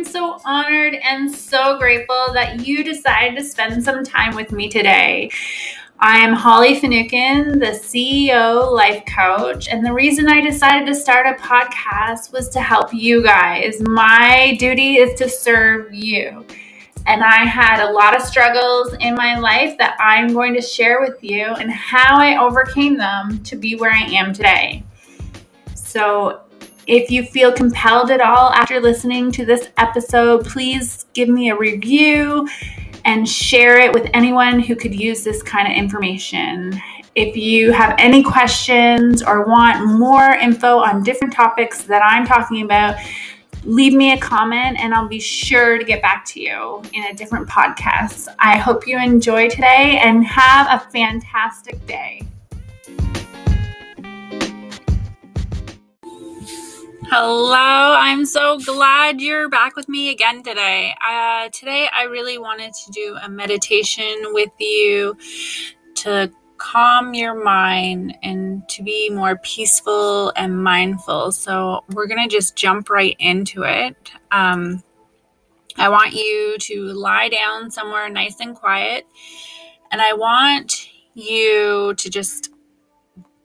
I'm so honored and so grateful that you decided to spend some time with me today. I am Holly Finucane, the CEO life coach, and the reason I decided to start a podcast was to help you guys. My duty is to serve you. And I had a lot of struggles in my life that I'm going to share with you and how I overcame them to be where I am today. So, if you feel compelled at all after listening to this episode, please give me a review and share it with anyone who could use this kind of information. If you have any questions or want more info on different topics that I'm talking about, leave me a comment and I'll be sure to get back to you in a different podcast. I hope you enjoy today and have a fantastic day. Hello, I'm so glad you're back with me again today. Uh, today, I really wanted to do a meditation with you to calm your mind and to be more peaceful and mindful. So, we're going to just jump right into it. Um, I want you to lie down somewhere nice and quiet, and I want you to just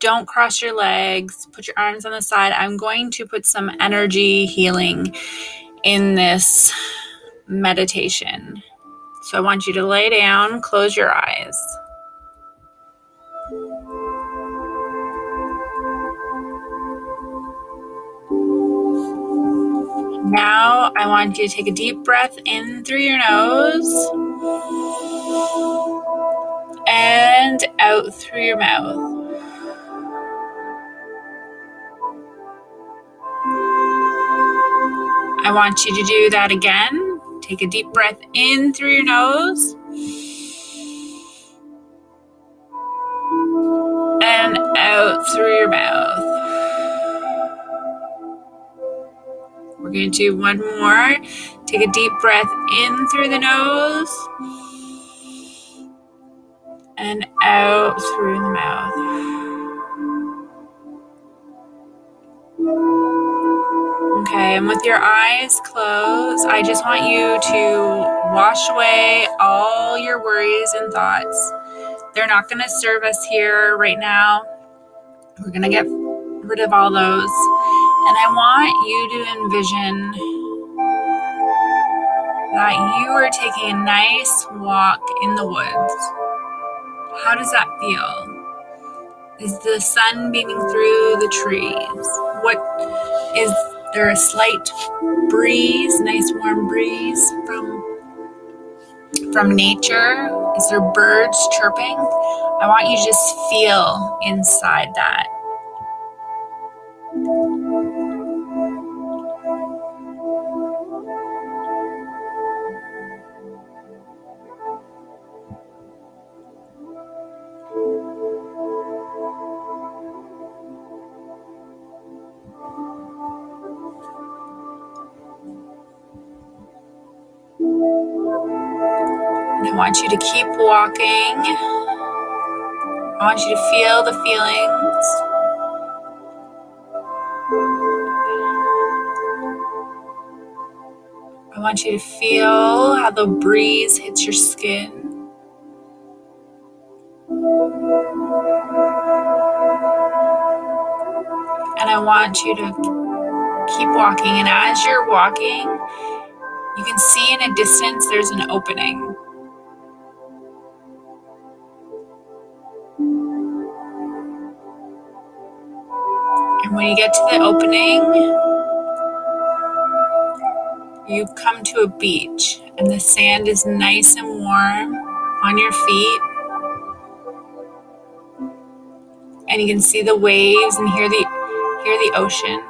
don't cross your legs, put your arms on the side. I'm going to put some energy healing in this meditation. So I want you to lay down, close your eyes. Now I want you to take a deep breath in through your nose and out through your mouth. I want you to do that again. Take a deep breath in through your nose. And out through your mouth. We're going to do one more. Take a deep breath in through the nose and out through the mouth. Okay, and with your eyes closed, I just want you to wash away all your worries and thoughts. They're not going to serve us here right now. We're going to get rid of all those. And I want you to envision that you are taking a nice walk in the woods. How does that feel? Is the sun beaming through the trees? What is there a slight breeze, nice warm breeze from from nature? Is there birds chirping? I want you to just feel inside that. Want you to keep walking. I want you to feel the feelings. I want you to feel how the breeze hits your skin. And I want you to keep walking. And as you're walking, you can see in a distance there's an opening. And when you get to the opening, you come to a beach, and the sand is nice and warm on your feet. And you can see the waves and hear the hear the ocean.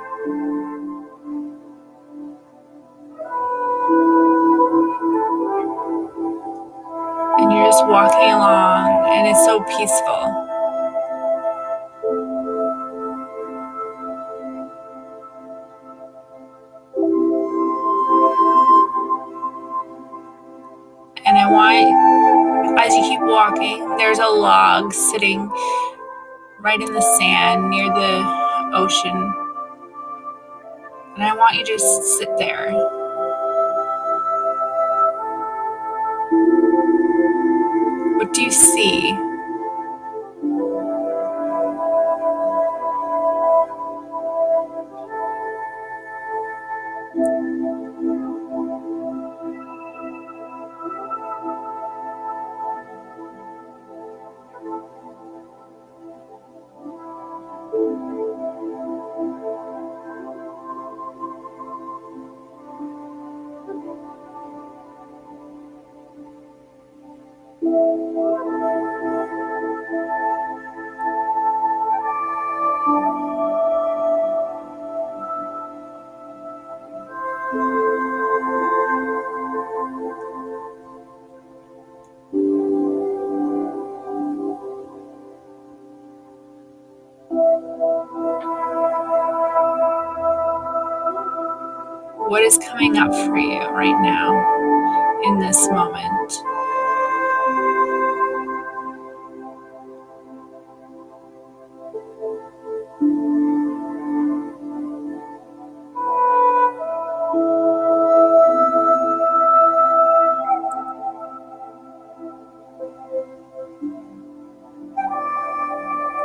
And you're just walking along, and it's so peaceful. dog sitting right in the sand near the ocean. And I want you to just sit there. What do you see? Up for you right now in this moment?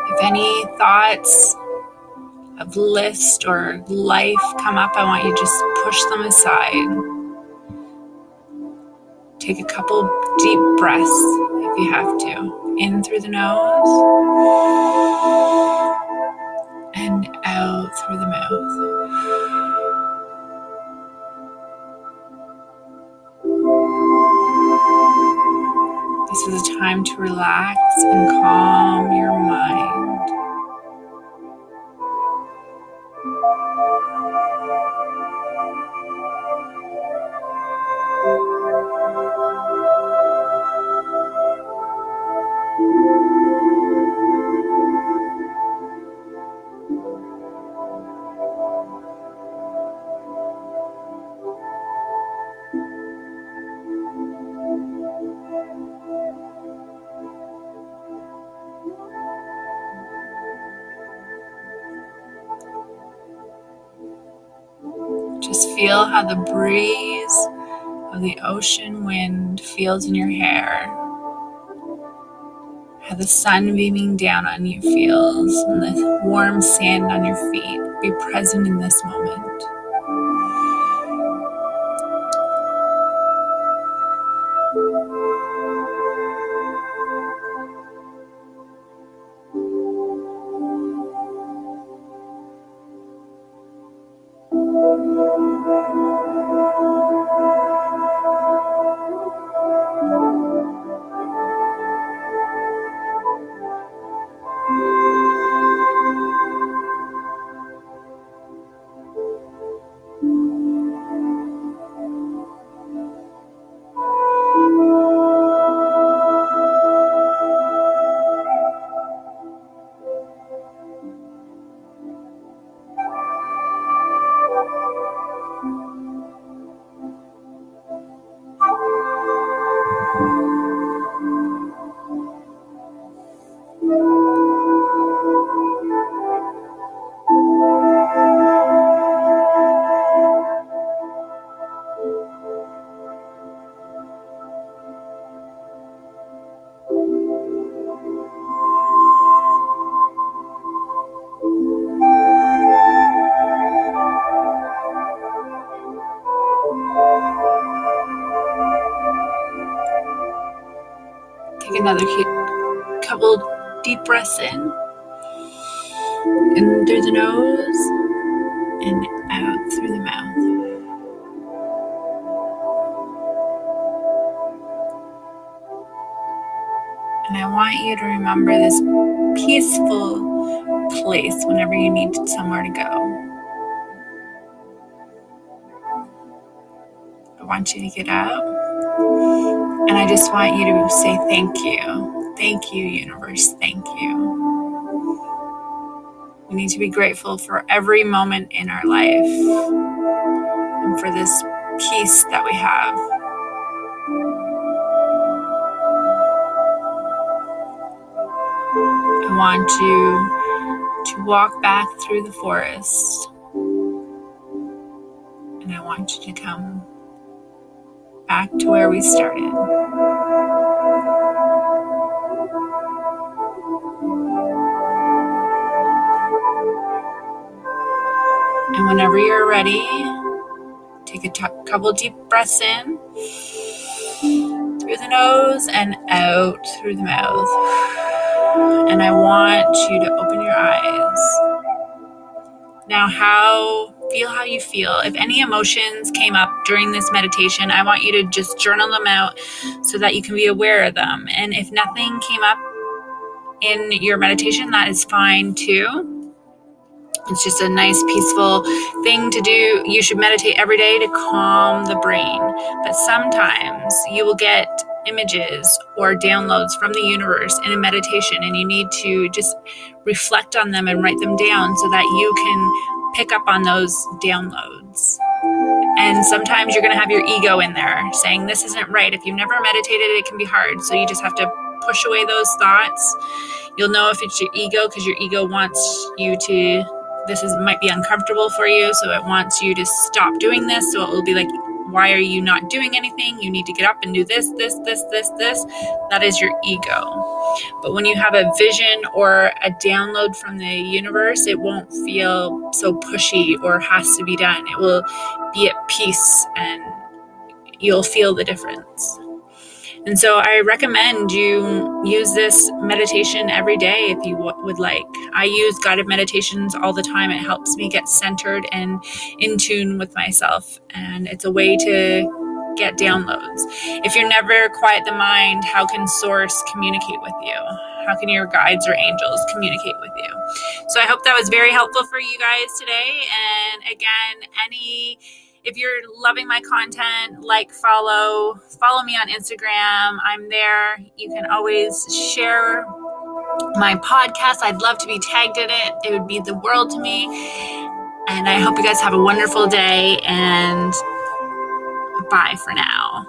If any thoughts list or life come up, I want you to just push them aside. Take a couple deep breaths if you have to. In through the nose and out through the mouth. This is a time to relax and calm feel how the breeze of the ocean wind feels in your hair. How the sun beaming down on you feels, and the warm sand on your feet. Be present in this moment. Another he- couple deep breaths in. In through the nose and out through the mouth. And I want you to remember this peaceful place whenever you need somewhere to go. I want you to get up. And I just want you to say thank you. Thank you, universe. Thank you. We need to be grateful for every moment in our life and for this peace that we have. I want you to walk back through the forest. And I want you to come back to where we started. And whenever you're ready, take a t- couple deep breaths in through the nose and out through the mouth. And I want you to open your eyes. Now, how feel how you feel. If any emotions came up during this meditation, I want you to just journal them out so that you can be aware of them. And if nothing came up in your meditation, that is fine too. It's just a nice, peaceful thing to do. You should meditate every day to calm the brain. But sometimes you will get images or downloads from the universe in a meditation, and you need to just reflect on them and write them down so that you can pick up on those downloads. And sometimes you're going to have your ego in there saying, This isn't right. If you've never meditated, it can be hard. So you just have to push away those thoughts. You'll know if it's your ego because your ego wants you to this is might be uncomfortable for you so it wants you to stop doing this so it will be like why are you not doing anything? You need to get up and do this this this this this. That is your ego. But when you have a vision or a download from the universe it won't feel so pushy or has to be done. It will be at peace and you'll feel the difference and so I recommend you use this meditation every day if you w- would like. I use guided meditations all the time. It helps me get centered and in tune with myself. And it's a way to get downloads. If you're never quiet the mind, how can source communicate with you? How can your guides or angels communicate with you? So I hope that was very helpful for you guys today. And again, any if you're loving my content, like, follow, follow me on Instagram. I'm there. You can always share my podcast. I'd love to be tagged in it. It would be the world to me. And I hope you guys have a wonderful day and bye for now.